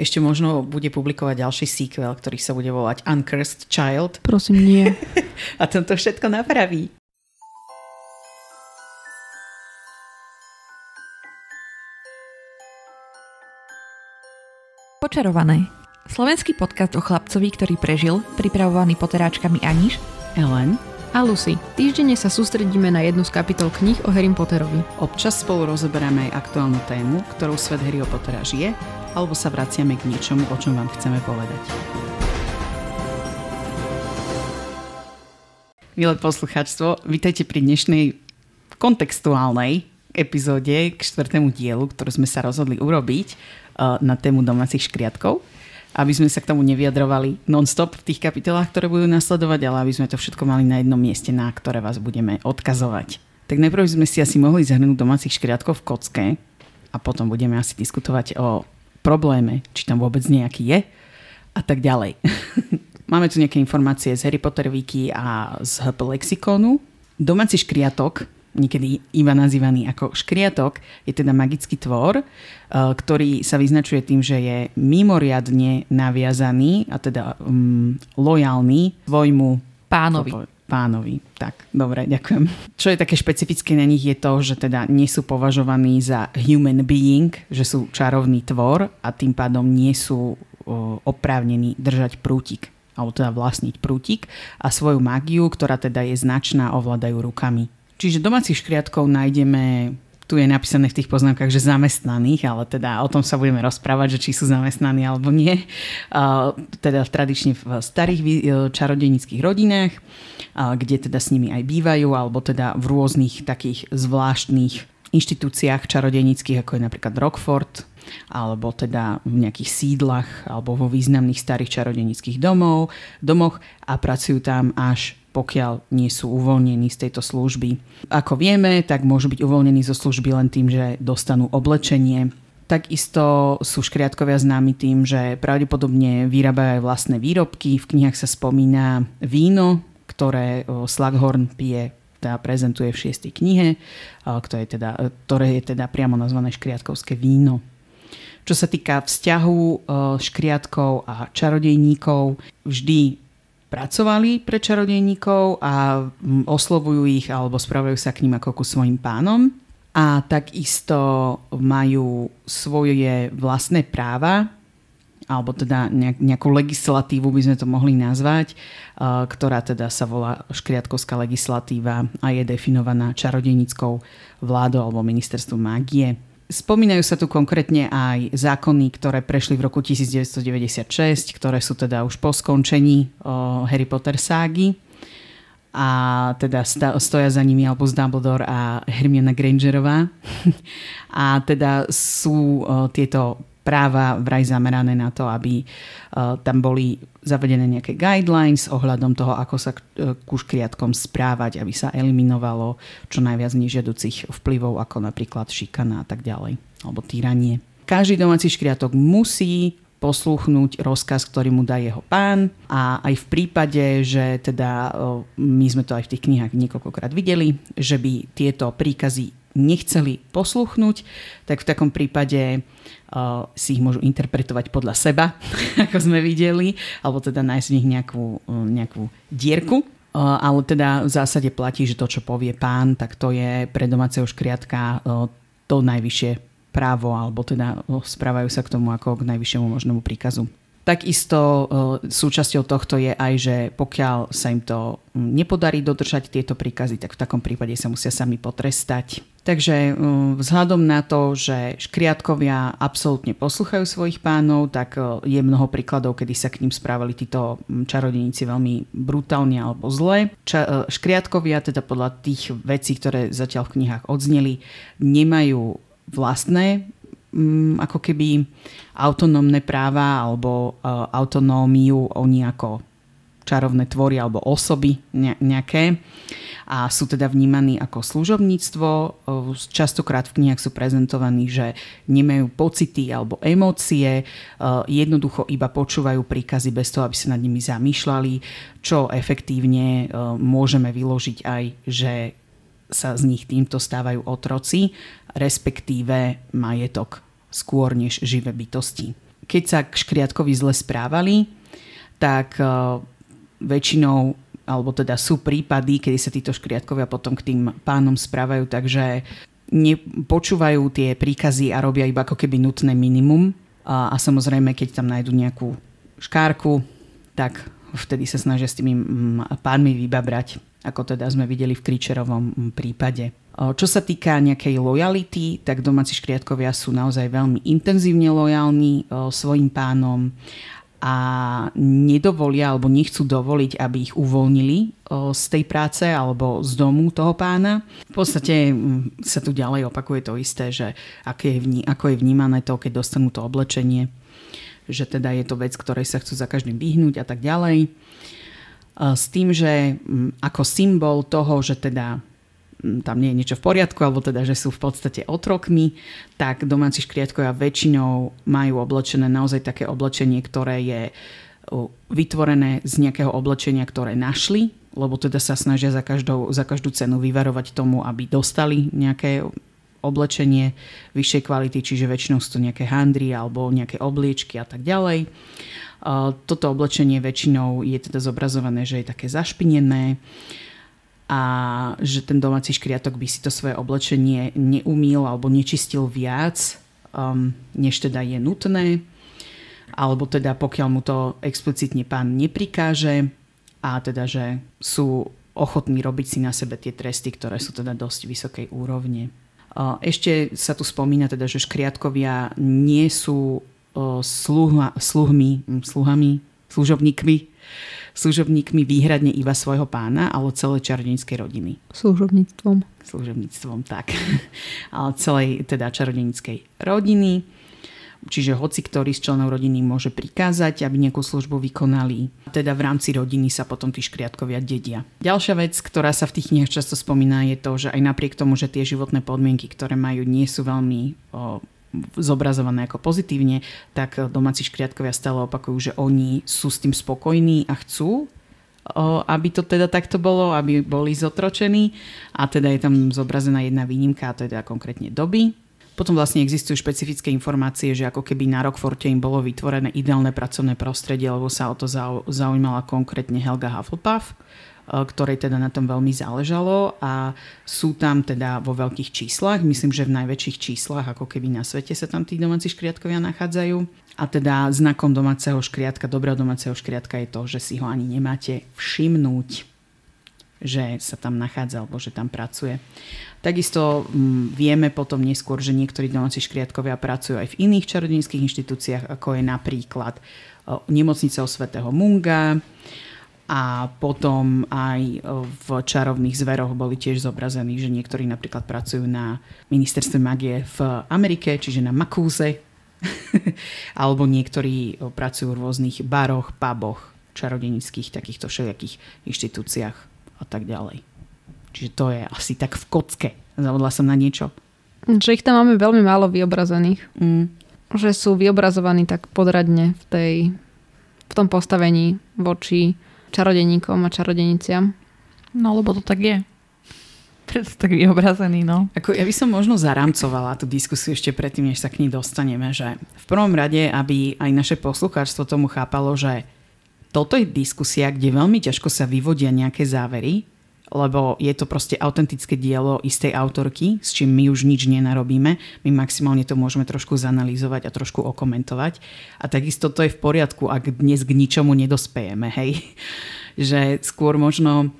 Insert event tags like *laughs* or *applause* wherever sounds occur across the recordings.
Ešte možno bude publikovať ďalší sequel, ktorý sa bude volať Uncursed Child. Prosím, nie. *laughs* A to všetko napraví. Počarované. Slovenský podcast o chlapcovi, ktorý prežil, pripravovaný poteráčkami Aniš, Ellen a Lucy. Týždenne sa sústredíme na jednu z kapitol kníh o Harry Potterovi. Občas spolu rozoberáme aj aktuálnu tému, ktorou svet Harryho Pottera žije, alebo sa vraciame k niečomu, o čom vám chceme povedať. Milé poslucháčstvo, vítajte pri dnešnej kontextuálnej epizóde k štvrtému dielu, ktorú sme sa rozhodli urobiť uh, na tému domácich škriatkov aby sme sa k tomu nevyjadrovali non-stop v tých kapitolách, ktoré budú nasledovať, ale aby sme to všetko mali na jednom mieste, na ktoré vás budeme odkazovať. Tak najprv sme si asi mohli zahrnúť domácich škriatkov v kocke a potom budeme asi diskutovať o probléme, či tam vôbec nejaký je a tak ďalej. *laughs* Máme tu nejaké informácie z Harry Potter Wiki a z HP Lexikonu. Domáci škriatok niekedy iba nazývaný ako škriatok, je teda magický tvor, eh, ktorý sa vyznačuje tým, že je mimoriadne naviazaný a teda um, lojálny svojmu pánovi. Pánovi. Tak, dobre, ďakujem. Čo je také špecifické na nich je to, že teda nie sú považovaní za human being, že sú čarovný tvor a tým pádom nie sú oprávnení držať prútik alebo teda vlastniť prútik a svoju magiu, ktorá teda je značná, ovládajú rukami. Čiže domácich škriatkov nájdeme tu je napísané v tých poznámkach, že zamestnaných, ale teda o tom sa budeme rozprávať, že či sú zamestnaní alebo nie. Teda tradične v starých e, čarodejnických rodinách, kde teda s nimi aj bývajú, alebo teda v rôznych takých zvláštnych inštitúciách čarodejnických, ako je napríklad Rockford, alebo teda v nejakých sídlach, alebo vo významných starých čarodejnických domov, domoch a pracujú tam až pokiaľ nie sú uvoľnení z tejto služby. Ako vieme, tak môžu byť uvoľnení zo služby len tým, že dostanú oblečenie. Takisto sú škriatkovia známi tým, že pravdepodobne vyrábajú aj vlastné výrobky. V knihách sa spomína víno, ktoré Slughorn pije teda prezentuje v šiestej knihe, ktoré je teda, ktoré je teda priamo nazvané škriatkovské víno. Čo sa týka vzťahu škriatkov a čarodejníkov, vždy pracovali pre čarodejníkov a mm, oslovujú ich alebo správajú sa k ním ako ku svojim pánom. A takisto majú svoje vlastné práva, alebo teda nejakú legislatívu by sme to mohli nazvať, ktorá teda sa volá škriatkovská legislatíva a je definovaná čarodejníckou vládou alebo ministerstvom mágie. Spomínajú sa tu konkrétne aj zákony, ktoré prešli v roku 1996, ktoré sú teda už po skončení Harry Potter ságy a teda stoja za nimi Albus Dumbledore a Hermiona Grangerová. *laughs* a teda sú tieto práva vraj zamerané na to, aby tam boli zavedené nejaké guidelines ohľadom toho, ako sa uh, ku škriatkom správať, aby sa eliminovalo čo najviac nežiaducich vplyvov, ako napríklad šikana a tak ďalej, alebo týranie. Každý domáci škriatok musí poslúchnuť rozkaz, ktorý mu dá jeho pán a aj v prípade, že teda my sme to aj v tých knihách niekoľkokrát videli, že by tieto príkazy nechceli posluchnúť, tak v takom prípade si ich môžu interpretovať podľa seba, *laughs* ako sme videli, alebo teda nájsť v nich nejakú, uh, nejakú dierku. Uh, ale teda v zásade platí, že to, čo povie pán, tak to je pre domáceho škriatka to najvyššie právo, alebo teda správajú sa k tomu ako k najvyššiemu možnému príkazu. Takisto e, súčasťou tohto je aj, že pokiaľ sa im to nepodarí dodržať tieto príkazy, tak v takom prípade sa musia sami potrestať. Takže e, vzhľadom na to, že škriatkovia absolútne posluchajú svojich pánov, tak e, je mnoho príkladov, kedy sa k ním správali títo čarodejníci veľmi brutálne alebo zle. Ča- škriatkovia, teda podľa tých vecí, ktoré zatiaľ v knihách odzneli, nemajú vlastné um, ako keby autonómne práva alebo uh, autonómiu oni ako čarovné tvory alebo osoby nejaké a sú teda vnímaní ako služobníctvo. Častokrát v knihách sú prezentovaní, že nemajú pocity alebo emócie, jednoducho iba počúvajú príkazy bez toho, aby sa nad nimi zamýšľali, čo efektívne môžeme vyložiť aj, že sa z nich týmto stávajú otroci, respektíve majetok skôr než živé bytosti. keď sa k škriatkovi zle správali, tak väčšinou alebo teda sú prípady, kedy sa títo škriatkovia potom k tým pánom správajú, takže nepočúvajú tie príkazy a robia iba ako keby nutné minimum. A, a samozrejme, keď tam nájdu nejakú škárku, tak vtedy sa snažia s tými pánmi vybabrať, ako teda sme videli v Kričerovom prípade. Čo sa týka nejakej lojality, tak domáci škriatkovia sú naozaj veľmi intenzívne lojálni svojim pánom a nedovolia alebo nechcú dovoliť, aby ich uvoľnili z tej práce alebo z domu toho pána. V podstate sa tu ďalej opakuje to isté, že ako je vnímané to, keď dostanú to oblečenie, že teda je to vec, ktorej sa chcú za každým vyhnúť a tak ďalej. S tým, že ako symbol toho, že teda tam nie je niečo v poriadku, alebo teda, že sú v podstate otrokmi, tak domáci škriatkovia väčšinou majú oblečené naozaj také oblečenie, ktoré je vytvorené z nejakého oblečenia, ktoré našli, lebo teda sa snažia za, každou, za každú cenu vyvarovať tomu, aby dostali nejaké oblečenie vyššej kvality, čiže väčšinou sú to nejaké handry alebo nejaké obliečky a tak ďalej. Toto oblečenie väčšinou je teda zobrazované, že je také zašpinené, a že ten domáci škriatok by si to svoje oblečenie neumýl alebo nečistil viac, um, než teda je nutné. Alebo teda pokiaľ mu to explicitne pán neprikáže a teda, že sú ochotní robiť si na sebe tie tresty, ktoré sú teda dosť vysokej úrovne. Ešte sa tu spomína teda, že škriatkovia nie sú sluha, sluhmi, sluhami, služobníkmi služobníkmi výhradne iba svojho pána, ale celej čarodenickej rodiny. Služobníctvom. Služobníctvom, tak. *laughs* ale celej teda čarodenickej rodiny. Čiže hoci ktorý z členov rodiny môže prikázať, aby nejakú službu vykonali. Teda v rámci rodiny sa potom tí škriatkovia dedia. Ďalšia vec, ktorá sa v tých knihách často spomína, je to, že aj napriek tomu, že tie životné podmienky, ktoré majú, nie sú veľmi o, zobrazované ako pozitívne, tak domáci škriatkovia stále opakujú, že oni sú s tým spokojní a chcú, aby to teda takto bolo, aby boli zotročení a teda je tam zobrazená jedna výnimka a to je teda konkrétne doby. Potom vlastne existujú špecifické informácie, že ako keby na Rockforte im bolo vytvorené ideálne pracovné prostredie, lebo sa o to zaujímala konkrétne Helga Hufflepuff ktorej teda na tom veľmi záležalo a sú tam teda vo veľkých číslach, myslím, že v najväčších číslach, ako keby na svete sa tam tí domáci škriatkovia nachádzajú. A teda znakom domáceho škriatka, dobrého domáceho škriatka je to, že si ho ani nemáte všimnúť, že sa tam nachádza alebo že tam pracuje. Takisto mm, vieme potom neskôr, že niektorí domáci škriatkovia pracujú aj v iných čarodejnických inštitúciách, ako je napríklad eh, nemocnice o svätého Munga, a potom aj v čarovných zveroch boli tiež zobrazení, že niektorí napríklad pracujú na ministerstve magie v Amerike, čiže na Makúze, *laughs* alebo niektorí pracujú v rôznych baroch, puboch, čarodenických takýchto všelijakých inštitúciách a tak ďalej. Čiže to je asi tak v kocke. Zavodla som na niečo. Že ich tam máme veľmi málo vyobrazených. Mm. Že sú vyobrazovaní tak podradne v, tej, v tom postavení voči čarodeníkom a čarodeniciam. No, lebo to tak je. Preto tak vyobrazený, no. Ako ja by som možno zaramcovala tú diskusiu ešte predtým, než sa k ní dostaneme, že v prvom rade, aby aj naše poslucháčstvo tomu chápalo, že toto je diskusia, kde veľmi ťažko sa vyvodia nejaké závery, lebo je to proste autentické dielo istej autorky, s čím my už nič nenarobíme. My maximálne to môžeme trošku zanalýzovať a trošku okomentovať. A takisto to je v poriadku, ak dnes k ničomu nedospejeme, hej. *laughs* Že skôr možno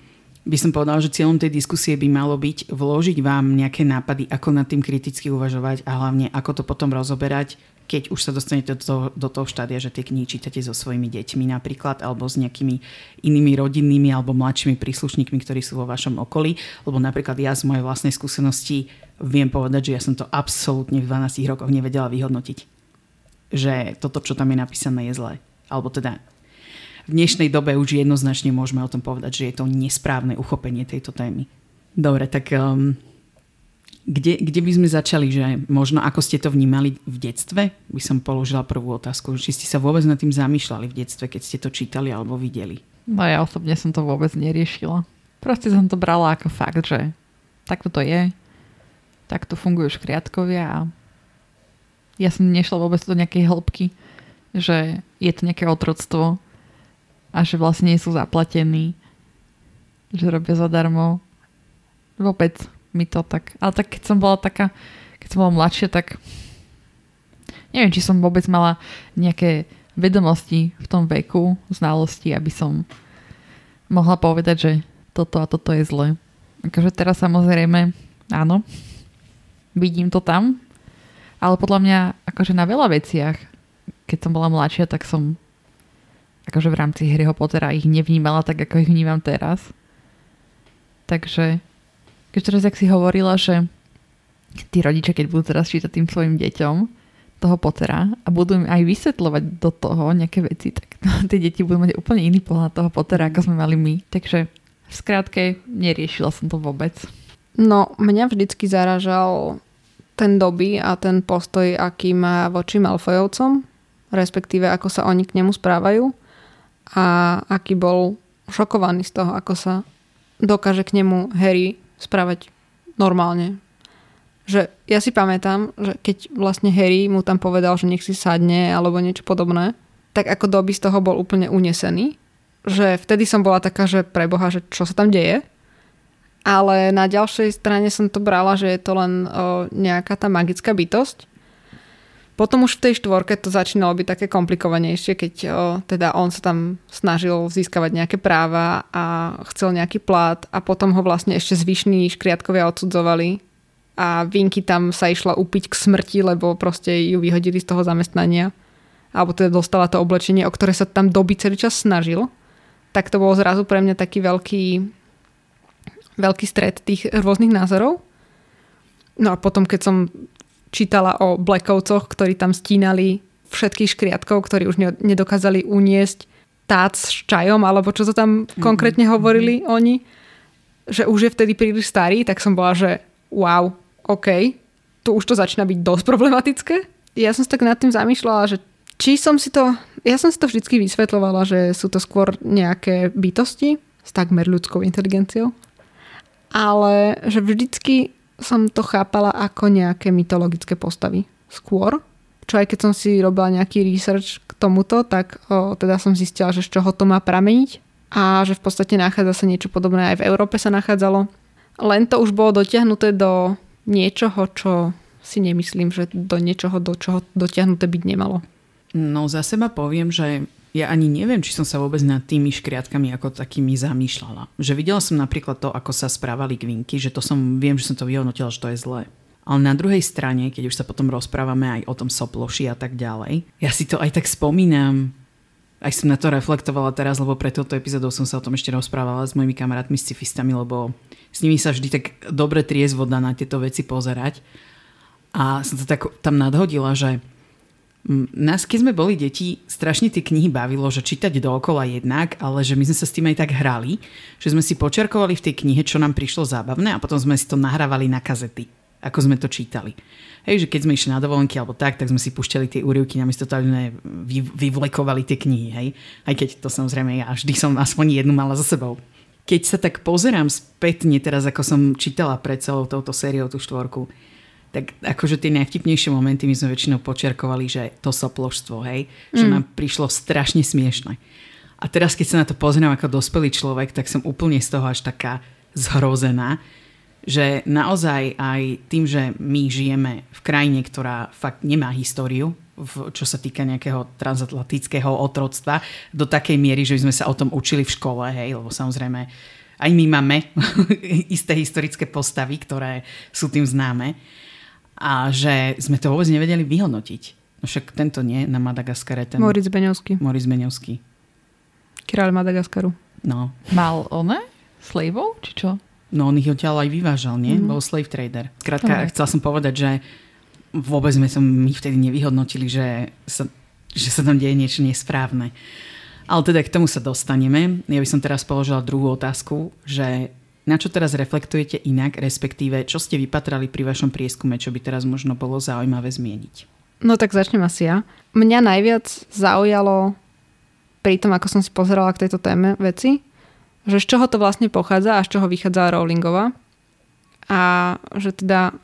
by som povedal, že cieľom tej diskusie by malo byť vložiť vám nejaké nápady, ako nad tým kriticky uvažovať a hlavne ako to potom rozoberať keď už sa dostanete do toho, do toho štádia, že tie knihy čítate so svojimi deťmi napríklad, alebo s nejakými inými rodinnými alebo mladšími príslušníkmi, ktorí sú vo vašom okolí. Lebo napríklad ja z mojej vlastnej skúsenosti viem povedať, že ja som to absolútne v 12 rokoch nevedela vyhodnotiť. Že toto, čo tam je napísané, je zlé. Alebo teda v dnešnej dobe už jednoznačne môžeme o tom povedať, že je to nesprávne uchopenie tejto témy. Dobre, tak um, kde, kde by sme začali, že možno ako ste to vnímali v detstve? By som položila prvú otázku. Či ste sa vôbec nad tým zamýšľali v detstve, keď ste to čítali alebo videli? No ja osobne som to vôbec neriešila. Proste som to brala ako fakt, že takto to je, takto fungujú škriatkovia a ja som nešla vôbec do nejakej hĺbky že je to nejaké otroctvo a že vlastne nie sú zaplatení, že robia zadarmo. Vôbec mi to tak... Ale tak keď som bola taká, keď som bola mladšia, tak neviem, či som vôbec mala nejaké vedomosti v tom veku, znalosti, aby som mohla povedať, že toto a toto je zle. Akože teraz samozrejme, áno, vidím to tam, ale podľa mňa akože na veľa veciach, keď som bola mladšia, tak som akože v rámci Harryho Pottera ich nevnímala tak, ako ich vnímam teraz. Takže keď teraz, jak si hovorila, že tí rodičia, keď budú teraz čítať tým svojim deťom toho Pottera a budú im aj vysvetľovať do toho nejaké veci, tak *laughs* tie deti budú mať úplne iný pohľad toho Pottera, ako sme mali my. Takže v skrátke neriešila som to vôbec. No, mňa vždycky zaražal ten doby a ten postoj, aký má voči Malfojovcom, respektíve ako sa oni k nemu správajú a aký bol šokovaný z toho, ako sa dokáže k nemu Harry správať normálne. Že ja si pamätám, že keď vlastne Harry mu tam povedal, že nech si sadne alebo niečo podobné, tak ako doby z toho bol úplne unesený. Že vtedy som bola taká, že preboha, že čo sa tam deje. Ale na ďalšej strane som to brala, že je to len o, nejaká tá magická bytosť potom už v tej štvorke to začínalo byť také komplikovanejšie, keď o, teda on sa tam snažil získavať nejaké práva a chcel nejaký plát a potom ho vlastne ešte zvyšní škriatkovia odsudzovali a Vinky tam sa išla upiť k smrti, lebo proste ju vyhodili z toho zamestnania alebo teda dostala to oblečenie, o ktoré sa tam doby celý čas snažil. Tak to bolo zrazu pre mňa taký veľký veľký stred tých rôznych názorov. No a potom, keď som čítala o blackovcoch, ktorí tam stínali všetkých škriatkov, ktorí už nedokázali uniesť tác s čajom, alebo čo to tam mm-hmm. konkrétne hovorili mm-hmm. oni, že už je vtedy príliš starý, tak som bola, že wow, OK, tu už to začína byť dosť problematické. Ja som si tak nad tým zamýšľala, že či som si to, ja som si to vždycky vysvetľovala, že sú to skôr nejaké bytosti s takmer ľudskou inteligenciou, ale že vždycky som to chápala ako nejaké mytologické postavy. Skôr. Čo aj keď som si robila nejaký research k tomuto, tak o, teda som zistila, že z čoho to má prameniť a že v podstate nachádza sa niečo podobné aj v Európe sa nachádzalo. Len to už bolo dotiahnuté do niečoho, čo si nemyslím, že do niečoho, do čoho dotiahnuté byť nemalo. No za seba poviem, že ja ani neviem, či som sa vôbec nad tými škriatkami ako takými zamýšľala. Že videla som napríklad to, ako sa správali kvinky, že to som, viem, že som to vyhodnotila, že to je zlé. Ale na druhej strane, keď už sa potom rozprávame aj o tom soploši a tak ďalej, ja si to aj tak spomínam, aj som na to reflektovala teraz, lebo pre túto epizódou som sa o tom ešte rozprávala s mojimi kamarátmi s cifistami, lebo s nimi sa vždy tak dobre triezvo na tieto veci pozerať. A som to tak tam nadhodila, že nás, keď sme boli deti, strašne tie knihy bavilo, že čítať dookola jednak, ale že my sme sa s tým aj tak hrali, že sme si počerkovali v tej knihe, čo nám prišlo zábavné a potom sme si to nahrávali na kazety, ako sme to čítali. Hej, že keď sme išli na dovolenky alebo tak, tak sme si pušťali tie úryvky, namiesto toho sme vyvlekovali tie knihy. Hej? Aj keď to samozrejme ja vždy som aspoň jednu mala za sebou. Keď sa tak pozerám spätne teraz, ako som čítala pred celou touto sériou tú štvorku, tak akože tie najvtipnejšie momenty my sme väčšinou počerkovali, že to sopložstvo, hej, že mm. nám prišlo strašne smiešne. A teraz, keď sa na to pozriem ako dospelý človek, tak som úplne z toho až taká zhrozená, že naozaj aj tým, že my žijeme v krajine, ktorá fakt nemá históriu, v, čo sa týka nejakého transatlantického otroctva, do takej miery, že sme sa o tom učili v škole, hej, lebo samozrejme aj my máme *laughs* isté historické postavy, ktoré sú tým známe a že sme to vôbec nevedeli vyhodnotiť. No však tento nie na Madagaskare. Ten... Moritz Beňovský. Moritz Beňovský. Kráľ Madagaskaru. No. Mal one? Slaveov? Či čo? No on ich odtiaľ aj vyvážal, nie? Mm. Bol slave trader. Skrátka, okay. chcela som povedať, že vôbec sme som my vtedy nevyhodnotili, že sa, že sa tam deje niečo nesprávne. Ale teda k tomu sa dostaneme. Ja by som teraz položila druhú otázku, že na čo teraz reflektujete inak, respektíve čo ste vypatrali pri vašom prieskume, čo by teraz možno bolo zaujímavé zmieniť? No tak začnem asi ja. Mňa najviac zaujalo pri tom, ako som si pozerala k tejto téme veci, že z čoho to vlastne pochádza a z čoho vychádza Rowlingová. A že teda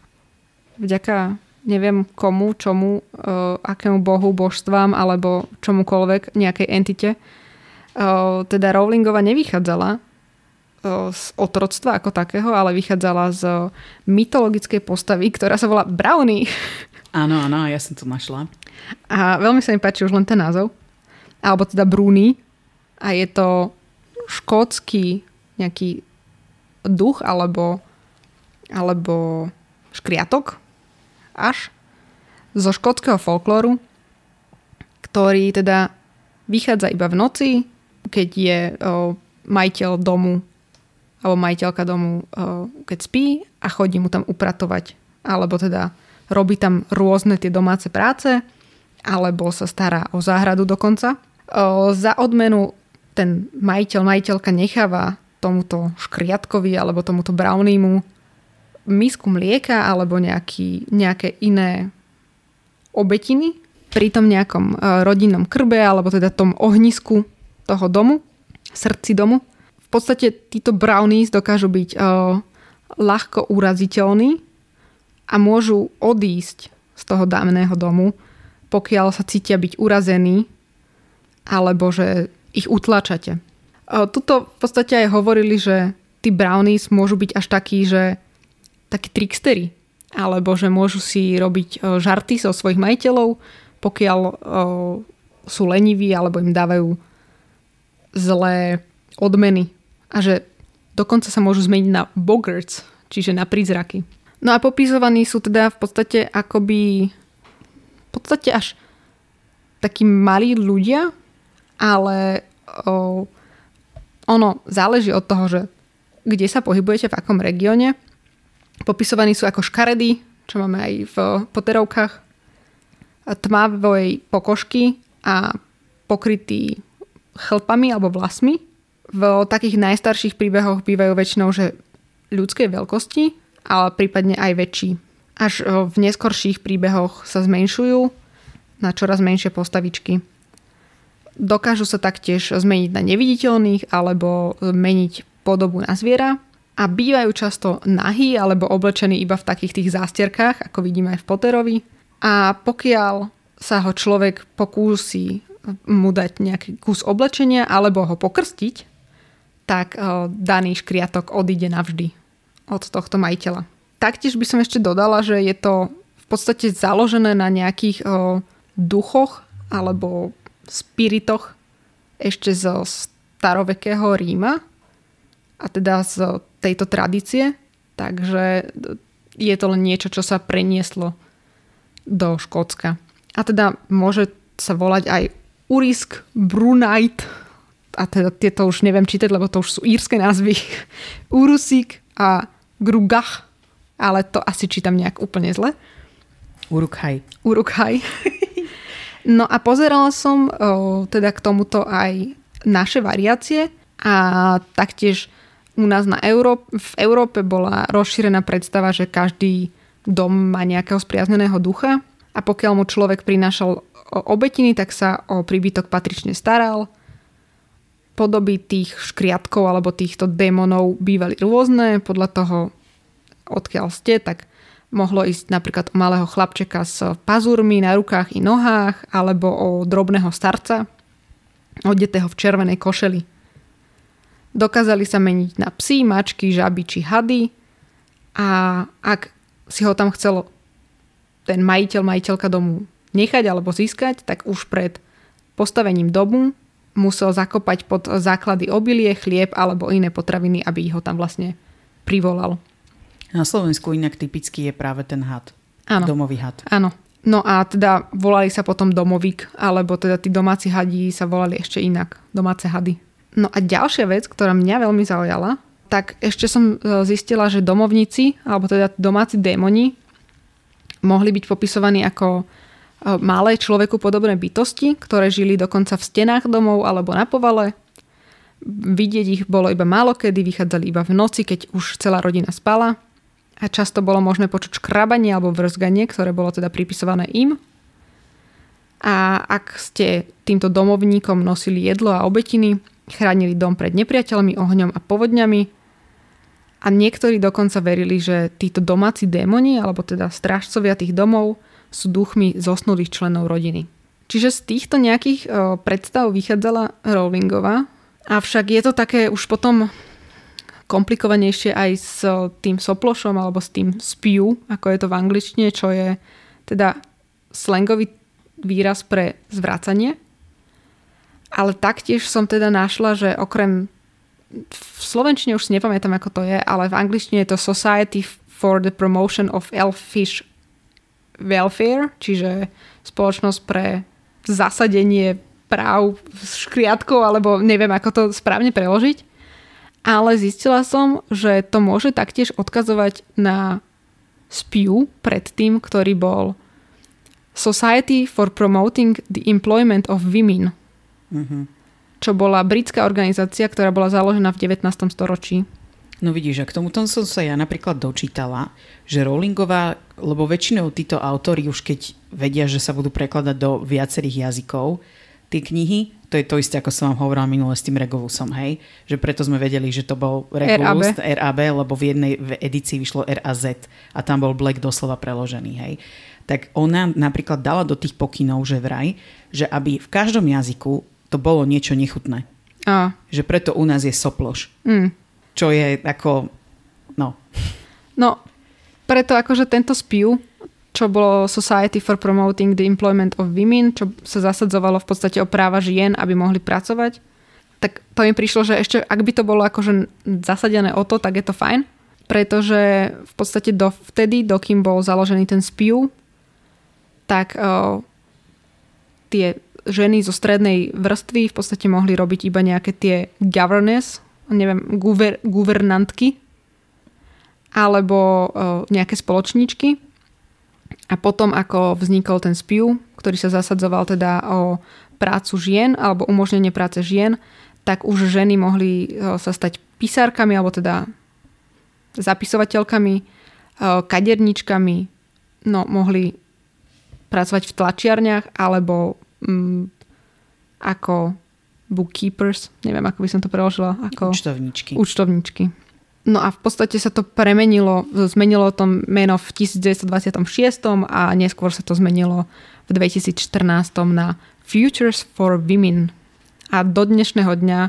vďaka neviem komu, čomu, uh, akému bohu, božstvám alebo čomukoľvek, nejakej entite. Uh, teda Rowlingova nevychádzala z otroctva ako takého, ale vychádzala z mytologickej postavy, ktorá sa volá Brownie. Áno, áno, ja som to našla. A veľmi sa mi páči už len ten názov. Alebo teda Bruni. A je to škótsky nejaký duch alebo, alebo škriatok až zo škótskeho folklóru, ktorý teda vychádza iba v noci, keď je o, majiteľ domu alebo majiteľka domu, o, keď spí a chodí mu tam upratovať. Alebo teda robí tam rôzne tie domáce práce, alebo sa stará o záhradu dokonca. O, za odmenu ten majiteľ, majiteľka necháva tomuto škriatkovi alebo tomuto browniemu misku mlieka alebo nejaký, nejaké iné obetiny pri tom nejakom e, rodinnom krbe alebo teda tom ohnisku toho domu, srdci domu. V podstate títo brownies dokážu byť uh, ľahko uraziteľní a môžu odísť z toho dámneho domu, pokiaľ sa cítia byť urazení alebo že ich utlačate. Tuto v podstate aj hovorili, že tí brownies môžu byť až takí, že takí trickstery, alebo že môžu si robiť žarty so svojich majiteľov, pokiaľ sú leniví alebo im dávajú zlé odmeny. A že dokonca sa môžu zmeniť na boggarts, čiže na prízraky. No a popisovaní sú teda v podstate akoby v podstate až takí malí ľudia, ale o, ono záleží od toho, že kde sa pohybujete, v akom regióne. Popisovaní sú ako škaredy, čo máme aj v poterovkách, tmavej pokožky a pokrytý chlpami alebo vlasmi. V takých najstarších príbehoch bývajú väčšinou, že ľudskej veľkosti, ale prípadne aj väčší. Až v neskorších príbehoch sa zmenšujú na čoraz menšie postavičky. Dokážu sa taktiež zmeniť na neviditeľných alebo meniť podobu na zviera a bývajú často nahý alebo oblečení iba v takých tých zástierkách, ako vidíme aj v Potterovi. A pokiaľ sa ho človek pokúsi mu dať nejaký kus oblečenia alebo ho pokrstiť, tak eh, daný škriatok odíde navždy od tohto majiteľa. Taktiež by som ešte dodala, že je to v podstate založené na nejakých eh, duchoch alebo spiritoch ešte zo starovekého Ríma a teda z tejto tradície. Takže je to len niečo, čo sa prenieslo do Škótska. A teda môže sa volať aj Urisk Brunite a teda tieto už neviem čítať, lebo to už sú írske názvy. *laughs* Urusik a Grugach, ale to asi čítam nejak úplne zle. Urukhaj. Urukhaj. *laughs* No a pozerala som o, teda k tomuto aj naše variácie a taktiež u nás na Euró- v Európe bola rozšírená predstava, že každý dom má nejakého spriazneného ducha a pokiaľ mu človek prinášal obetiny, tak sa o príbytok patrične staral. Podoby tých škriatkov alebo týchto démonov bývali rôzne podľa toho, odkiaľ ste, tak Mohlo ísť napríklad o malého chlapčeka s pazúrmi na rukách i nohách alebo o drobného starca, odetého v červenej košeli. Dokázali sa meniť na psí, mačky, žaby či hady a ak si ho tam chcel ten majiteľ, majiteľka domu nechať alebo získať, tak už pred postavením domu musel zakopať pod základy obilie, chlieb alebo iné potraviny, aby ho tam vlastne privolal. Na Slovensku inak typický je práve ten had. Áno. Domový had. Áno. No a teda volali sa potom domovík, alebo teda tí domáci hadí sa volali ešte inak. Domáce hady. No a ďalšia vec, ktorá mňa veľmi zaujala, tak ešte som e, zistila, že domovníci, alebo teda domáci démoni, mohli byť popisovaní ako malé človeku podobné bytosti, ktoré žili dokonca v stenách domov alebo na povale. Vidieť ich bolo iba málo kedy, vychádzali iba v noci, keď už celá rodina spala a často bolo možné počuť škrabanie alebo vrzganie, ktoré bolo teda pripisované im. A ak ste týmto domovníkom nosili jedlo a obetiny, chránili dom pred nepriateľmi, ohňom a povodňami A niektorí dokonca verili, že títo domáci démoni, alebo teda strážcovia tých domov, sú duchmi zosnulých členov rodiny. Čiže z týchto nejakých o, predstav vychádzala Rowlingová, avšak je to také už potom komplikovanejšie aj s tým soplošom alebo s tým spew, ako je to v angličtine, čo je teda slangový výraz pre zvracanie. Ale taktiež som teda našla, že okrem v slovenčine už si nepamätám, ako to je, ale v angličtine je to Society for the Promotion of Elfish Welfare, čiže spoločnosť pre zasadenie práv škriatkov, alebo neviem, ako to správne preložiť ale zistila som, že to môže taktiež odkazovať na SPIU predtým, ktorý bol Society for Promoting the Employment of Women, mm-hmm. čo bola britská organizácia, ktorá bola založená v 19. storočí. No vidíš, a k tomuto som sa ja napríklad dočítala, že Rowlingová, lebo väčšinou títo autory už keď vedia, že sa budú prekladať do viacerých jazykov, tie knihy, to je to isté, ako som vám hovorila minule s tým Regulusom, hej? Že preto sme vedeli, že to bol Regulus, RAB, RAB lebo v jednej edícii vyšlo RAZ a tam bol Black doslova preložený, hej? Tak ona napríklad dala do tých pokynov, že vraj, že aby v každom jazyku to bolo niečo nechutné. A. Že preto u nás je soploš. Mm. Čo je ako, no. No, preto akože tento spiu čo bolo Society for Promoting the Employment of Women, čo sa zasadzovalo v podstate o práva žien, aby mohli pracovať. Tak to mi prišlo, že ešte ak by to bolo akože zasadené o to, tak je to fajn. Pretože v podstate do vtedy, dokým bol založený ten SPIU, tak o, tie ženy zo strednej vrstvy v podstate mohli robiť iba nejaké tie governess, neviem, guver, guvernantky, alebo o, nejaké spoločníčky a potom, ako vznikol ten SPIU, ktorý sa zasadzoval teda o prácu žien alebo umožnenie práce žien, tak už ženy mohli e, sa stať písárkami alebo teda zapisovateľkami, e, kaderničkami, no mohli pracovať v tlačiarniach alebo mm, ako bookkeepers, neviem ako by som to preložila. Ako účtovníčky. Účtovníčky. No a v podstate sa to premenilo, zmenilo to meno v 1926 a neskôr sa to zmenilo v 2014 na Futures for Women. A do dnešného dňa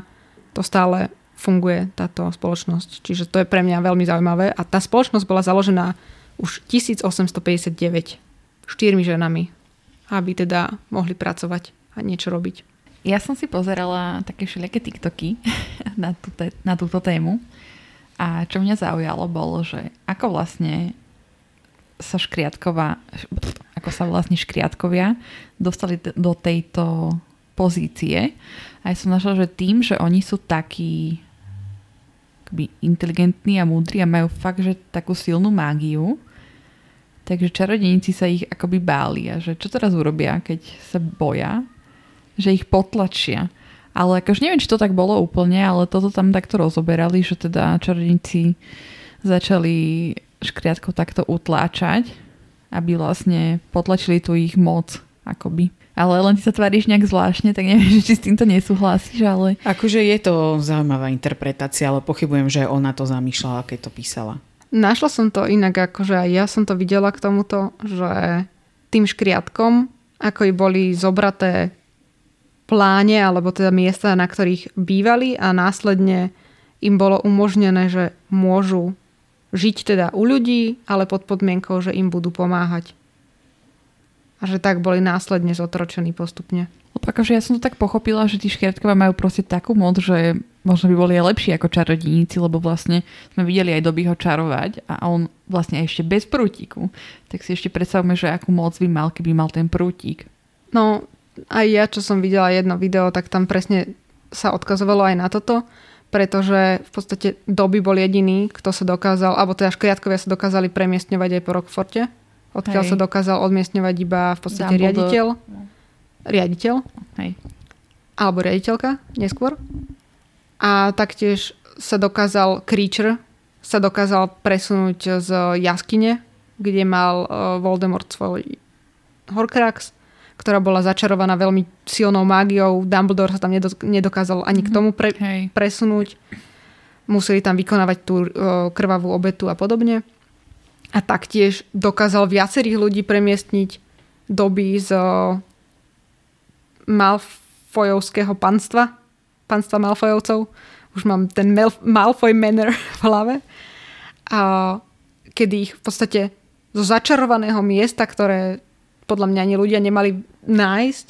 to stále funguje táto spoločnosť. Čiže to je pre mňa veľmi zaujímavé. A tá spoločnosť bola založená už 1859 štyrmi ženami, aby teda mohli pracovať a niečo robiť. Ja som si pozerala také všelijaké TikToky *laughs* na, túto, na túto tému a čo mňa zaujalo bolo, že ako vlastne sa škriatková, ako sa vlastne škriatkovia dostali do tejto pozície. A ja som našla, že tým, že oni sú takí akoby inteligentní a múdri a majú fakt, že takú silnú mágiu, takže čarodejníci sa ich akoby báli a že čo teraz urobia, keď sa boja, že ich potlačia. Ale akože neviem, či to tak bolo úplne, ale toto tam takto rozoberali, že teda čarodníci začali škriatko takto utláčať, aby vlastne potlačili tú ich moc, akoby. Ale len ty sa tváriš nejak zvláštne, tak neviem, *laughs* či s týmto nesúhlasíš, ale... Akože je to zaujímavá interpretácia, ale pochybujem, že ona to zamýšľala, keď to písala. Našla som to inak, akože aj ja som to videla k tomuto, že tým škriatkom, ako i boli zobraté pláne alebo teda miesta, na ktorých bývali a následne im bolo umožnené, že môžu žiť teda u ľudí, ale pod podmienkou, že im budú pomáhať. A že tak boli následne zotročení postupne. Akože ja som to tak pochopila, že tí škriatkovia majú proste takú moc, že možno by boli aj lepší ako čarodínici, lebo vlastne sme videli aj doby ho čarovať a on vlastne ešte bez prútiku. Tak si ešte predstavme, že akú moc by mal, keby mal ten prútik. No, aj ja, čo som videla jedno video, tak tam presne sa odkazovalo aj na toto, pretože v podstate doby bol jediný, kto sa dokázal, alebo teda škriatkovia sa dokázali premiestňovať aj po Rockforte, odkiaľ Hej. sa dokázal odmiestňovať iba v podstate Dumbledore. riaditeľ. Riaditeľ. Hej. Alebo riaditeľka neskôr. A taktiež sa dokázal Creature, sa dokázal presunúť z jaskyne, kde mal uh, Voldemort svoj Horcrux ktorá bola začarovaná veľmi silnou mágiou. Dumbledore sa tam nedokázal ani k mhm. tomu pre, presunúť. museli tam vykonávať tú e, krvavú obetu a podobne. A taktiež dokázal viacerých ľudí premiestniť doby z e, Malfoyovského panstva, panstva Malfoyovcov. Už mám ten Malfoy Manor v hlave. A kedy ich v podstate zo začarovaného miesta, ktoré podľa mňa ani ľudia nemali nájsť,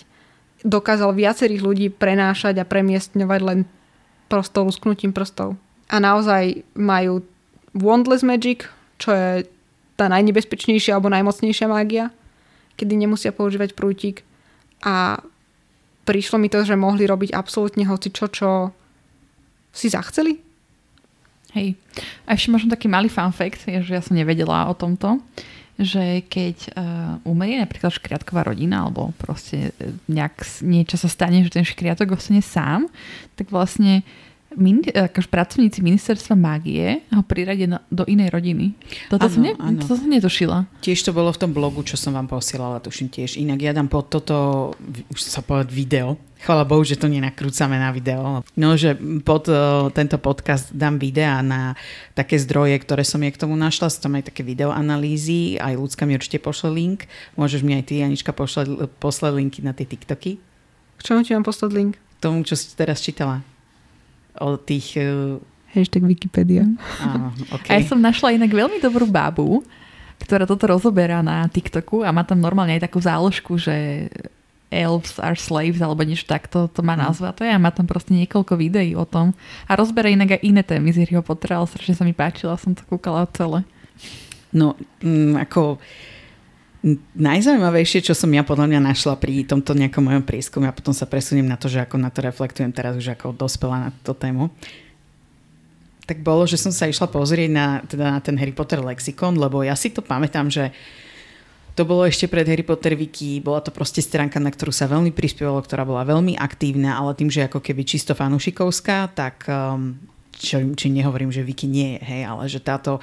dokázal viacerých ľudí prenášať a premiestňovať len prostou lusknutím prstov. A naozaj majú Wandless Magic, čo je tá najnebezpečnejšia alebo najmocnejšia mágia, kedy nemusia používať prútik. A prišlo mi to, že mohli robiť absolútne hoci čo, čo si zachceli. Hej. A ešte možno taký malý fun fact, je, že ja som nevedela o tomto, že keď uh, umerie napríklad škriatková rodina alebo proste e, nejak niečo sa stane, že ten škriatok ostane sám, tak vlastne min, akož pracovníci ministerstva mágie ho priradia do inej rodiny. Toto, ano, som, ne, toto som netušila. Tiež to bolo v tom blogu, čo som vám posielala, tuším tiež. Inak ja dám pod toto, už sa povedať video, Chvala Bohu, že to nenakrúcame na video. No, že pod uh, tento podcast dám videa na také zdroje, ktoré som je k tomu našla. Sú tam aj také videoanalýzy. Aj ľudská mi určite pošle link. Môžeš mi aj ty, Anička, pošle, poslať linky na tie TikToky. K čomu ti mám poslať link? K tomu, čo si teraz čítala. O tých... Uh... Hashtag Wikipedia. Áno, okay. A ja som našla inak veľmi dobrú babu, ktorá toto rozoberá na TikToku a má tam normálne aj takú záložku, že Elves are slaves alebo niečo takto to má mhm. nazva. To je a má tam proste niekoľko videí o tom. A rozbere inak aj iné témy z Harryho Pottera, ale strašne sa mi páčila, som to kúkala celé. No, mm, ako najzaujímavejšie, čo som ja podľa mňa našla pri tomto nejakom mojom prieskume a potom sa presuniem na to, že ako na to reflektujem teraz už ako dospela na túto tému, tak bolo, že som sa išla pozrieť na, teda na ten Harry Potter lexikon, lebo ja si to pamätám, že to bolo ešte pred Harry Potter Wiki, bola to proste stránka, na ktorú sa veľmi prispievalo, ktorá bola veľmi aktívna, ale tým, že ako keby čisto fanušikovská, tak um, čo, či nehovorím, že Wiki nie je, hej, ale že táto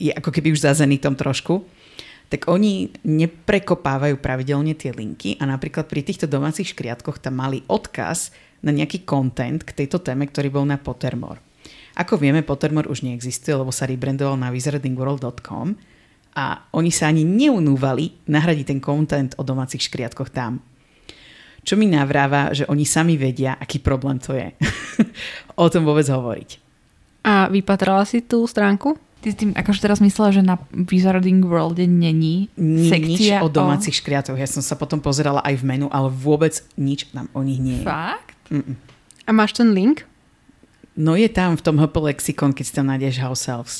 je ako keby už za zenitom trošku, tak oni neprekopávajú pravidelne tie linky a napríklad pri týchto domácich škriatkoch tam mali odkaz na nejaký content k tejto téme, ktorý bol na Pottermore. Ako vieme, Pottermore už neexistuje, lebo sa rebrandoval na wizardingworld.com a oni sa ani neunúvali nahradiť ten content o domácich škriatkoch tam. Čo mi navráva, že oni sami vedia, aký problém to je. *laughs* o tom vôbec hovoriť. A vypatrala si tú stránku? Ty tým akože teraz myslela, že na Wizarding Worlde není sekcia nič o domácich o... škriatoch. Ja som sa potom pozerala aj v menu, ale vôbec nič tam o nich nie je. Fakt? Mm-mm. A máš ten link? No je tam v tom HP Lexicon, keď si tam nájdeš House Elves.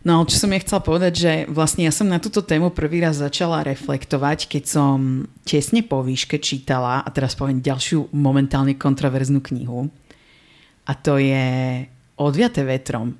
No ale čo som ja chcela povedať, že vlastne ja som na túto tému prvý raz začala reflektovať, keď som tesne po výške čítala, a teraz poviem ďalšiu momentálne kontroverznú knihu. A to je Odviate vetrom.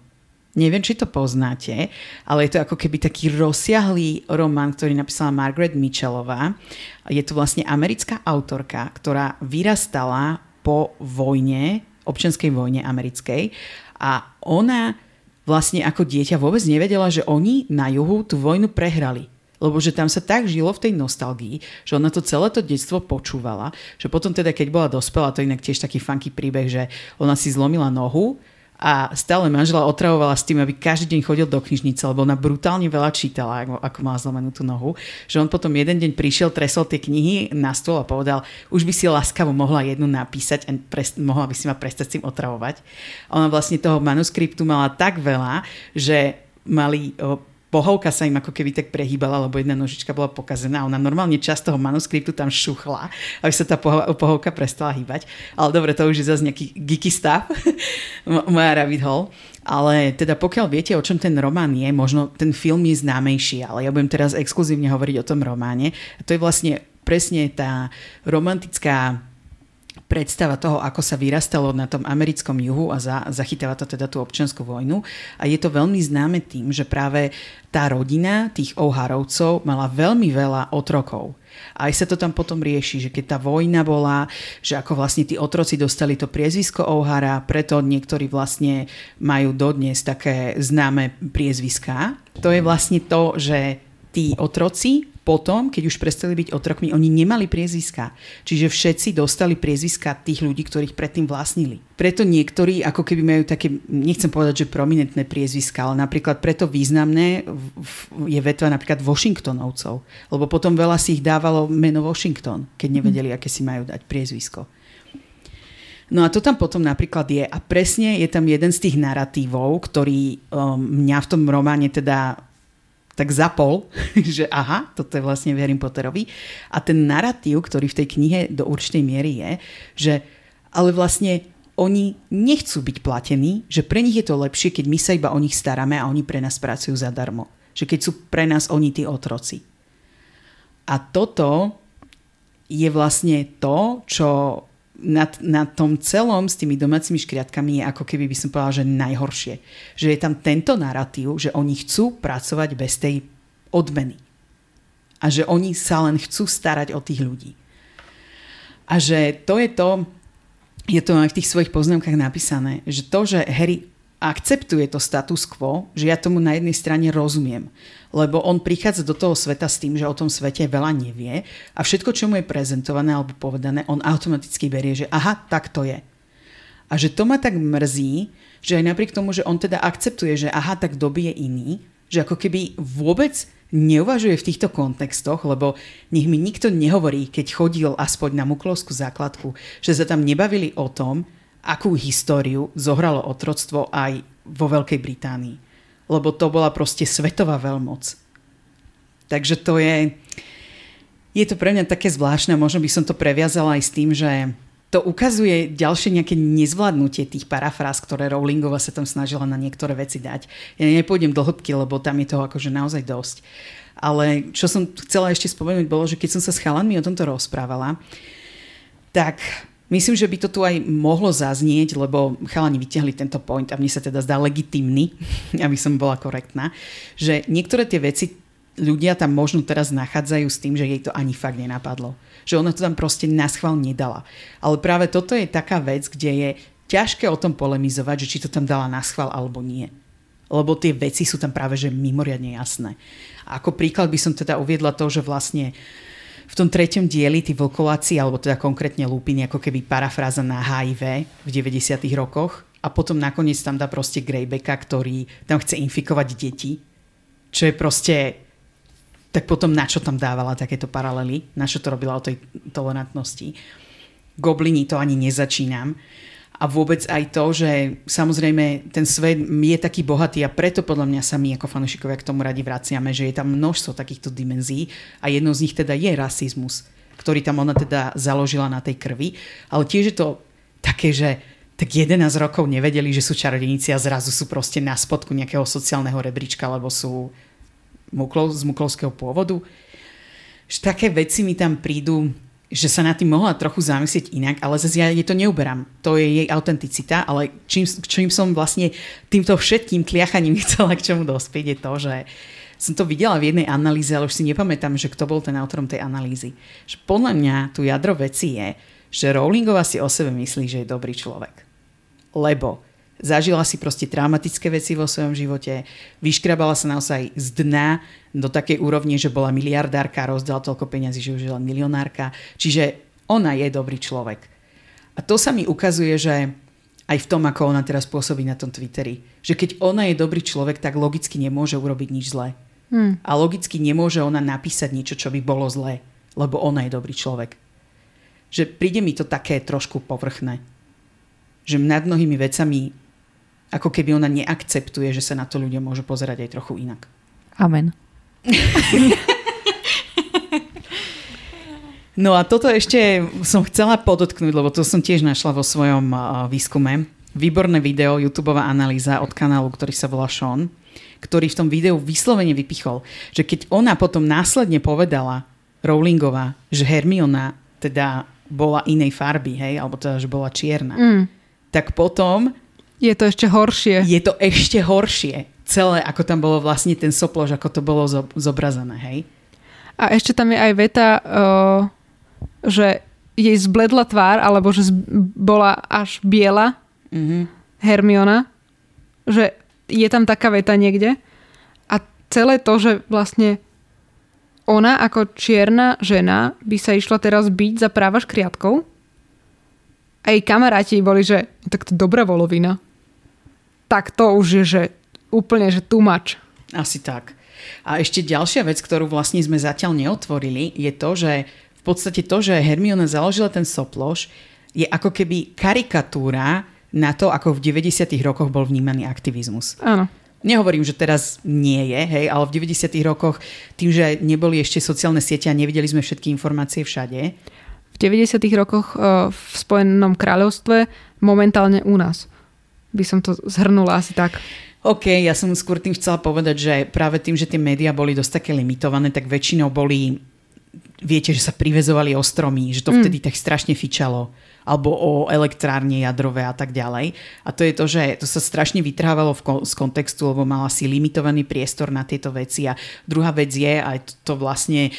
Neviem, či to poznáte, ale je to ako keby taký rozsiahlý román, ktorý napísala Margaret Mitchellová. Je to vlastne americká autorka, ktorá vyrastala po vojne, občianskej vojne americkej a ona vlastne ako dieťa vôbec nevedela, že oni na juhu tú vojnu prehrali. Lebo že tam sa tak žilo v tej nostalgii, že ona to celé to detstvo počúvala, že potom teda, keď bola dospelá, to inak tiež taký funky príbeh, že ona si zlomila nohu a stále manžela otravovala s tým, aby každý deň chodil do knižnice, lebo ona brutálne veľa čítala, ako, ako mala zlomenú tú nohu, že on potom jeden deň prišiel, tresol tie knihy na stôl a povedal, už by si láskavo mohla jednu napísať a prest, mohla by si ma prestať s tým otravovať. Ona vlastne toho manuskriptu mala tak veľa, že mali pohovka sa im ako keby tak prehýbala, lebo jedna nožička bola pokazená. Ona normálne časť toho manuskriptu tam šuchla, aby sa tá pohovka prestala hýbať. Ale dobre, to už je zase nejaký geeky stav, *laughs* moja rabbit hole. Ale teda pokiaľ viete, o čom ten román je, možno ten film je známejší, ale ja budem teraz exkluzívne hovoriť o tom románe. To je vlastne presne tá romantická predstava toho, ako sa vyrastalo na tom americkom juhu a za, zachytáva to teda tú občianskú vojnu. A je to veľmi známe tým, že práve tá rodina tých Oharovcov mala veľmi veľa otrokov. A aj sa to tam potom rieši, že keď tá vojna bola, že ako vlastne tí otroci dostali to priezvisko Ohara, preto niektorí vlastne majú dodnes také známe priezviská. To je vlastne to, že tí otroci potom, keď už prestali byť otrokmi, oni nemali priezviská. Čiže všetci dostali priezviská tých ľudí, ktorých predtým vlastnili. Preto niektorí ako keby majú také, nechcem povedať, že prominentné priezviská, ale napríklad preto významné je vetva napríklad Washingtonovcov. Lebo potom veľa si ich dávalo meno Washington, keď nevedeli, aké si majú dať priezvisko. No a to tam potom napríklad je. A presne je tam jeden z tých narratívov, ktorý um, mňa v tom románe teda tak zapol, *laughs* že aha, toto je vlastne Harry Potterovi. A ten narratív, ktorý v tej knihe do určitej miery je, že ale vlastne oni nechcú byť platení, že pre nich je to lepšie, keď my sa iba o nich staráme a oni pre nás pracujú zadarmo. Že keď sú pre nás oni tí otroci. A toto je vlastne to, čo na, na tom celom s tými domácimi škriatkami je ako keby by som povedala, že najhoršie. Že je tam tento narratív, že oni chcú pracovať bez tej odmeny. A že oni sa len chcú starať o tých ľudí. A že to je to, je to aj v tých svojich poznámkach napísané, že to, že Harry akceptuje to status quo, že ja tomu na jednej strane rozumiem lebo on prichádza do toho sveta s tým, že o tom svete veľa nevie a všetko, čo mu je prezentované alebo povedané, on automaticky berie, že aha, tak to je. A že to ma tak mrzí, že aj napriek tomu, že on teda akceptuje, že aha, tak doby je iný, že ako keby vôbec neuvažuje v týchto kontextoch, lebo nech mi nikto nehovorí, keď chodil aspoň na Muklovskú základku, že sa tam nebavili o tom, akú históriu zohralo otroctvo aj vo Veľkej Británii lebo to bola proste svetová veľmoc. Takže to je... Je to pre mňa také zvláštne, možno by som to previazala aj s tým, že to ukazuje ďalšie nejaké nezvládnutie tých parafráz, ktoré Rowlingova sa tam snažila na niektoré veci dať. Ja nepôjdem do hĺbky, lebo tam je toho akože naozaj dosť. Ale čo som chcela ešte spomenúť, bolo, že keď som sa s chalanmi o tomto rozprávala, tak Myslím, že by to tu aj mohlo zaznieť, lebo chalani vyťahli tento point a mne sa teda zdá legitimný, *laughs* aby som bola korektná, že niektoré tie veci ľudia tam možno teraz nachádzajú s tým, že jej to ani fakt nenapadlo. Že ona to tam proste na schvál nedala. Ale práve toto je taká vec, kde je ťažké o tom polemizovať, že či to tam dala na schvál alebo nie. Lebo tie veci sú tam práve že mimoriadne jasné. A ako príklad by som teda uviedla to, že vlastne uh, v tom treťom dieli tí vlkováci, alebo teda konkrétne lúpiny, ako keby parafráza na HIV v 90 rokoch. A potom nakoniec tam dá proste Greybacka, ktorý tam chce infikovať deti, čo je proste tak potom na čo tam dávala takéto paralely, na čo to robila o tej tolerantnosti. Goblini to ani nezačínam a vôbec aj to, že samozrejme ten svet je taký bohatý a preto podľa mňa sa my ako fanúšikovia k tomu radi vraciame, že je tam množstvo takýchto dimenzií a jednou z nich teda je rasizmus, ktorý tam ona teda založila na tej krvi, ale tiež je to také, že tak 11 rokov nevedeli, že sú čarodejníci a zrazu sú proste na spodku nejakého sociálneho rebríčka, lebo sú muklov, z muklovského pôvodu. Že také veci mi tam prídu že sa na tým mohla trochu zamyslieť inak, ale zase ja jej to neuberám. To je jej autenticita, ale čím, čím som vlastne týmto všetkým kliachaním *laughs* chcela k čomu dospieť je to, že som to videla v jednej analýze, ale už si nepamätám, že kto bol ten autorom tej analýzy. Že podľa mňa tu jadro veci je, že Rowlingová si o sebe myslí, že je dobrý človek. Lebo Zažila si proste traumatické veci vo svojom živote, vyškrabala sa naozaj z dna do takej úrovne, že bola miliardárka rozdala toľko peniazy, že už je len milionárka. Čiže ona je dobrý človek. A to sa mi ukazuje, že aj v tom, ako ona teraz pôsobí na tom Twitteri. Že keď ona je dobrý človek, tak logicky nemôže urobiť nič zlé. Hmm. A logicky nemôže ona napísať niečo, čo by bolo zlé. Lebo ona je dobrý človek. Že príde mi to také trošku povrchné. Že nad mnohými vecami ako keby ona neakceptuje, že sa na to ľudia môžu pozerať aj trochu inak. Amen. *laughs* no a toto ešte som chcela podotknúť, lebo to som tiež našla vo svojom výskume. Výborné video, youtube analýza od kanálu, ktorý sa volá Sean, ktorý v tom videu vyslovene vypichol, že keď ona potom následne povedala Rowlingová, že Hermiona teda bola inej farby, hej, alebo teda, že bola čierna, mm. tak potom je to ešte horšie. Je to ešte horšie. Celé, ako tam bolo vlastne ten soplož, ako to bolo zobrazené, hej? A ešte tam je aj veta, uh, že jej zbledla tvár, alebo že bola až biela mm-hmm. Hermiona, že je tam taká veta niekde a celé to, že vlastne ona ako čierna žena by sa išla teraz byť za práva škriatkov? A jej kamaráti boli, že tak to dobrá volovina. Tak to už je, že úplne, že much. Asi tak. A ešte ďalšia vec, ktorú vlastne sme zatiaľ neotvorili, je to, že v podstate to, že Hermione založila ten soploš, je ako keby karikatúra na to, ako v 90. rokoch bol vnímaný aktivizmus. Áno. Nehovorím, že teraz nie je, hej, ale v 90. rokoch, tým, že neboli ešte sociálne siete a nevideli sme všetky informácie všade. V 90. rokoch uh, v Spojenom kráľovstve, momentálne u nás. By som to zhrnula asi tak. OK, ja som skôr tým chcela povedať, že práve tým, že tie médiá boli dosť také limitované, tak väčšinou boli, viete, že sa privezovali o stromy, že to mm. vtedy tak strašne fičalo alebo o elektrárne jadrové a tak ďalej. A to je to, že to sa strašne vytrhávalo v z kontextu, lebo mala si limitovaný priestor na tieto veci. A druhá vec je, aj to, to vlastne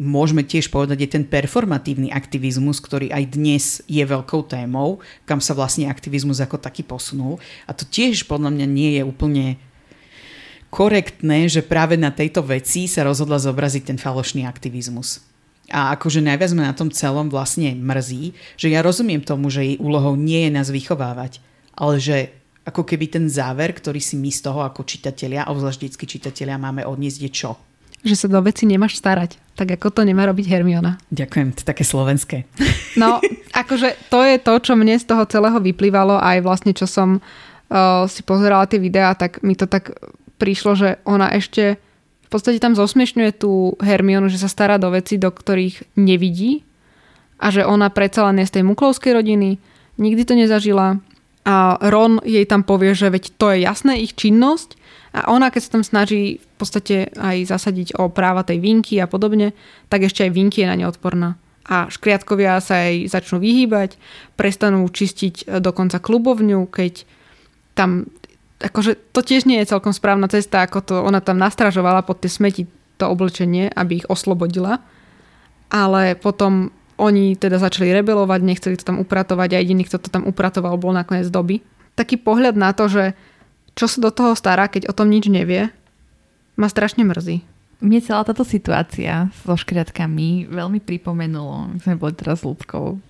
môžeme tiež povedať, je ten performatívny aktivizmus, ktorý aj dnes je veľkou témou, kam sa vlastne aktivizmus ako taký posunul. A to tiež podľa mňa nie je úplne korektné, že práve na tejto veci sa rozhodla zobraziť ten falošný aktivizmus. A akože najviac ma na tom celom vlastne mrzí, že ja rozumiem tomu, že jej úlohou nie je nás vychovávať, ale že ako keby ten záver, ktorý si my z toho ako čitatelia, obzvlášť detskí čitatelia, máme odniesť je čo? Že sa do veci nemáš starať, tak ako to nemá robiť Hermiona. Ďakujem, to také slovenské. No, akože to je to, čo mne z toho celého vyplývalo, aj vlastne čo som uh, si pozerala tie videá, tak mi to tak prišlo, že ona ešte v podstate tam zosmiešňuje tú Hermionu, že sa stará do veci, do ktorých nevidí a že ona predsa len je z tej muklovskej rodiny, nikdy to nezažila a Ron jej tam povie, že veď to je jasné ich činnosť a ona keď sa tam snaží v podstate aj zasadiť o práva tej Vinky a podobne, tak ešte aj Vinky je na ne odporná. A škriatkovia sa jej začnú vyhýbať, prestanú čistiť dokonca klubovňu, keď tam akože to tiež nie je celkom správna cesta, ako to ona tam nastražovala pod tie smeti to oblečenie, aby ich oslobodila. Ale potom oni teda začali rebelovať, nechceli to tam upratovať a jediný, kto to tam upratoval, bol nakoniec doby. Taký pohľad na to, že čo sa do toho stará, keď o tom nič nevie, ma strašne mrzí. Mne celá táto situácia so škriatkami veľmi pripomenulo, my sme boli teraz s ľudskou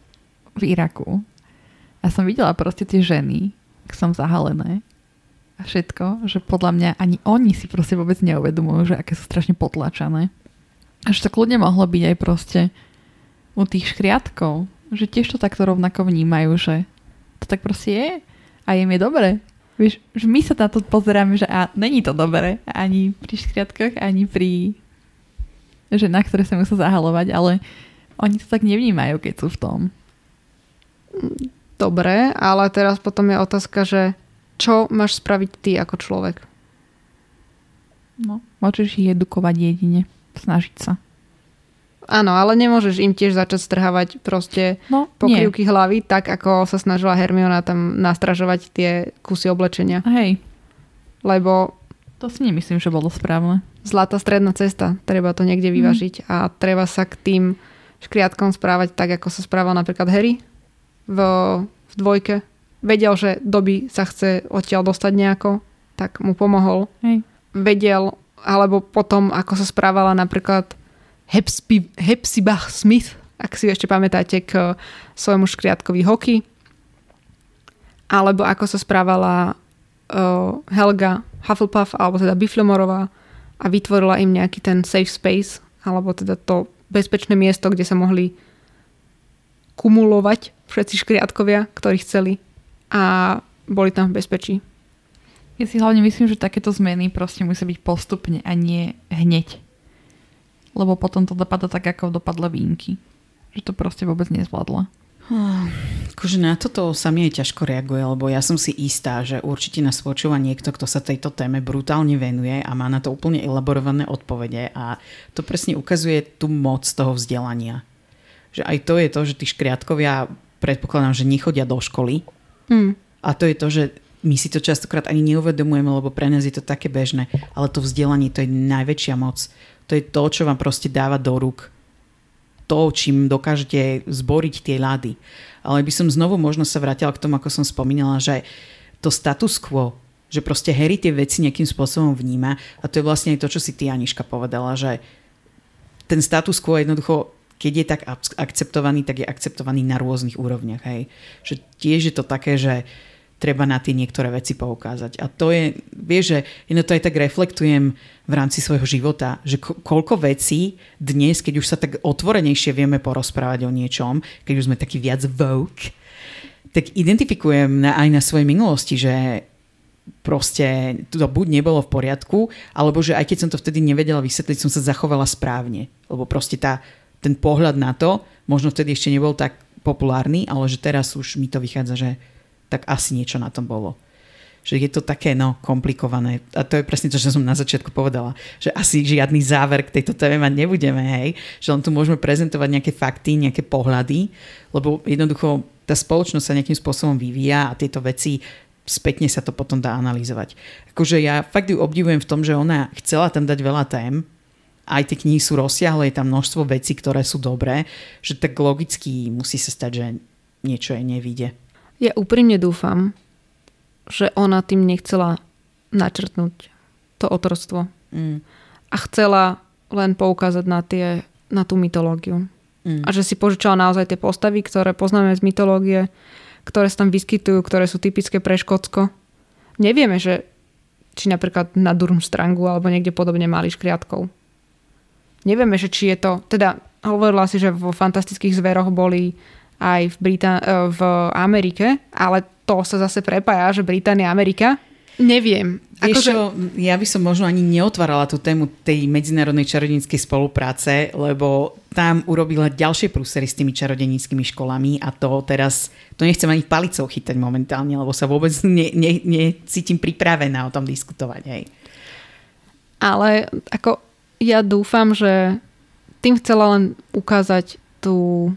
v Iraku a som videla proste tie ženy, som zahalené a všetko, že podľa mňa ani oni si proste vôbec neuvedomujú, že aké sú strašne potlačané. A že to kľudne mohlo byť aj proste u tých škriatkov, že tiež to takto rovnako vnímajú, že to tak proste je a je mi dobre. Vieš, že my sa na to pozeráme, že a není to dobre ani pri škriatkoch, ani pri ženách, ktoré sa musia zahalovať, ale oni to tak nevnímajú, keď sú v tom. Dobre, ale teraz potom je otázka, že čo máš spraviť ty ako človek? No, môžeš ich edukovať jedine. Snažiť sa. Áno, ale nemôžeš im tiež začať strhávať proste no, pokrývky nie. hlavy, tak ako sa snažila Hermiona tam nastražovať tie kusy oblečenia. Hej. Lebo... To si nemyslím, že bolo správne. Zlatá stredná cesta. Treba to niekde mhm. vyvažiť mm. a treba sa k tým škriatkom správať tak, ako sa správal napríklad Harry v, v dvojke vedel, že doby sa chce odtiaľ dostať nejako, tak mu pomohol. Hej. Vedel, alebo potom, ako sa správala napríklad Hepsby, Smith, ak si ešte pamätáte, k svojmu škriatkovi hoky. Alebo ako sa správala uh, Helga Hufflepuff, alebo teda Biflomorová a vytvorila im nejaký ten safe space, alebo teda to bezpečné miesto, kde sa mohli kumulovať všetci škriatkovia, ktorí chceli a boli tam v bezpečí. Ja si hlavne myslím, že takéto zmeny proste musia byť postupne a nie hneď. Lebo potom to dopadá tak, ako dopadla výnky. Že to proste vôbec nezvládla. Hmm, akože na toto sa mi aj ťažko reaguje, lebo ja som si istá, že určite nás počúva niekto, kto sa tejto téme brutálne venuje a má na to úplne elaborované odpovede a to presne ukazuje tú moc toho vzdelania. Že aj to je to, že tí škriatkovia predpokladám, že nechodia do školy, Hmm. A to je to, že my si to častokrát ani neuvedomujeme, lebo pre nás je to také bežné, ale to vzdelanie to je najväčšia moc. To je to, čo vám proste dáva do rúk. To, čím dokážete zboriť tie ľady. Ale by som znovu možno sa vrátila k tomu, ako som spomínala, že to status quo, že proste Harry tie veci nejakým spôsobom vníma a to je vlastne aj to, čo si ty Aniška povedala, že ten status quo jednoducho keď je tak akceptovaný, tak je akceptovaný na rôznych úrovniach. Hej. Že tiež je to také, že treba na tie niektoré veci poukázať. A to je, vieš, že jedno to aj tak reflektujem v rámci svojho života, že ko- koľko vecí dnes, keď už sa tak otvorenejšie vieme porozprávať o niečom, keď už sme taký viac vogue, tak identifikujem na, aj na svojej minulosti, že proste to buď nebolo v poriadku, alebo že aj keď som to vtedy nevedela vysvetliť, som sa zachovala správne. Lebo proste tá, ten pohľad na to, možno vtedy ešte nebol tak populárny, ale že teraz už mi to vychádza, že tak asi niečo na tom bolo. Že je to také, no, komplikované. A to je presne to, čo som na začiatku povedala. Že asi žiadny záver k tejto téme mať nebudeme, hej. Že len tu môžeme prezentovať nejaké fakty, nejaké pohľady, lebo jednoducho tá spoločnosť sa nejakým spôsobom vyvíja a tieto veci spätne sa to potom dá analyzovať. Akože ja fakt ju obdivujem v tom, že ona chcela tam dať veľa tém, aj tie knihy sú rozsiahle, je tam množstvo vecí, ktoré sú dobré, že tak logicky musí sa stať, že niečo jej nevíde. Ja úprimne dúfam, že ona tým nechcela načrtnúť to otrstvo. Mm. A chcela len poukázať na, tie, na tú mytológiu. Mm. A že si požičala naozaj tie postavy, ktoré poznáme z mytológie, ktoré sa tam vyskytujú, ktoré sú typické pre Škótsko. Nevieme, že či napríklad na Durmstrangu alebo niekde podobne mali škriatkov. Nevieme, že či je to... Teda hovorila si, že vo fantastických zveroch boli aj v, Brita- e, v Amerike, ale to sa zase prepája, že Británia Amerika. Neviem. Vieš akože... čo, ja by som možno ani neotvárala tú tému tej medzinárodnej čarodenickej spolupráce, lebo tam urobila ďalšie prúsery s tými čarodenickými školami a to teraz, to nechcem ani palicou chytať momentálne, lebo sa vôbec ne, ne, necítim pripravená o tom diskutovať. Hej. Ale ako ja dúfam, že tým chcela len ukázať tú,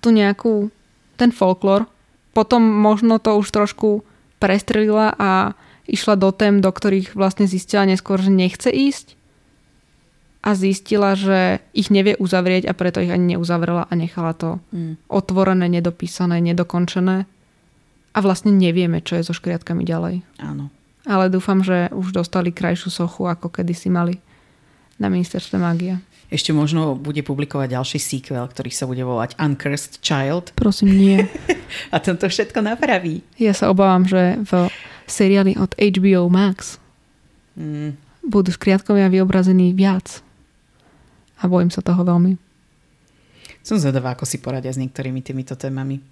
tú nejakú, ten folklór. Potom možno to už trošku prestrelila a išla do tém, do ktorých vlastne zistila neskôr, že nechce ísť a zistila, že ich nevie uzavrieť a preto ich ani neuzavrela a nechala to mm. otvorené, nedopísané, nedokončené a vlastne nevieme, čo je so škriatkami ďalej. Áno. Ale dúfam, že už dostali krajšiu sochu, ako kedysi mali na ministerstve mágia. Ešte možno bude publikovať ďalší sequel, ktorý sa bude volať Uncursed Child. Prosím, nie. *laughs* A tento všetko napraví. Ja sa obávam, že v seriáli od HBO Max mm. budú škriatkovia vyobrazení viac. A bojím sa toho veľmi. Som zvedavá, ako si poradia s niektorými týmito témami.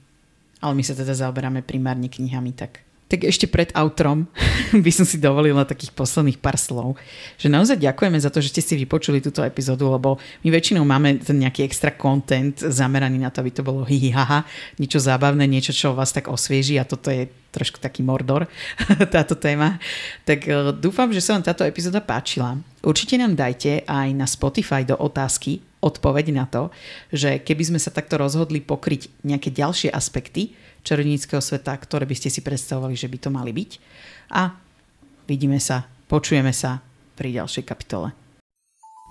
Ale my sa teda zaoberáme primárne knihami, tak tak ešte pred outrom *laughs* by som si dovolila takých posledných pár slov. Že naozaj ďakujeme za to, že ste si vypočuli túto epizódu, lebo my väčšinou máme ten nejaký extra content zameraný na to, aby to bolo hihihaha, niečo zábavné, niečo, čo vás tak osvieži a toto je trošku taký mordor, *laughs* táto téma. Tak e, dúfam, že sa vám táto epizóda páčila. Určite nám dajte aj na Spotify do otázky odpoveď na to, že keby sme sa takto rozhodli pokryť nejaké ďalšie aspekty, čarodníckého sveta, ktoré by ste si predstavovali, že by to mali byť. A vidíme sa, počujeme sa pri ďalšej kapitole.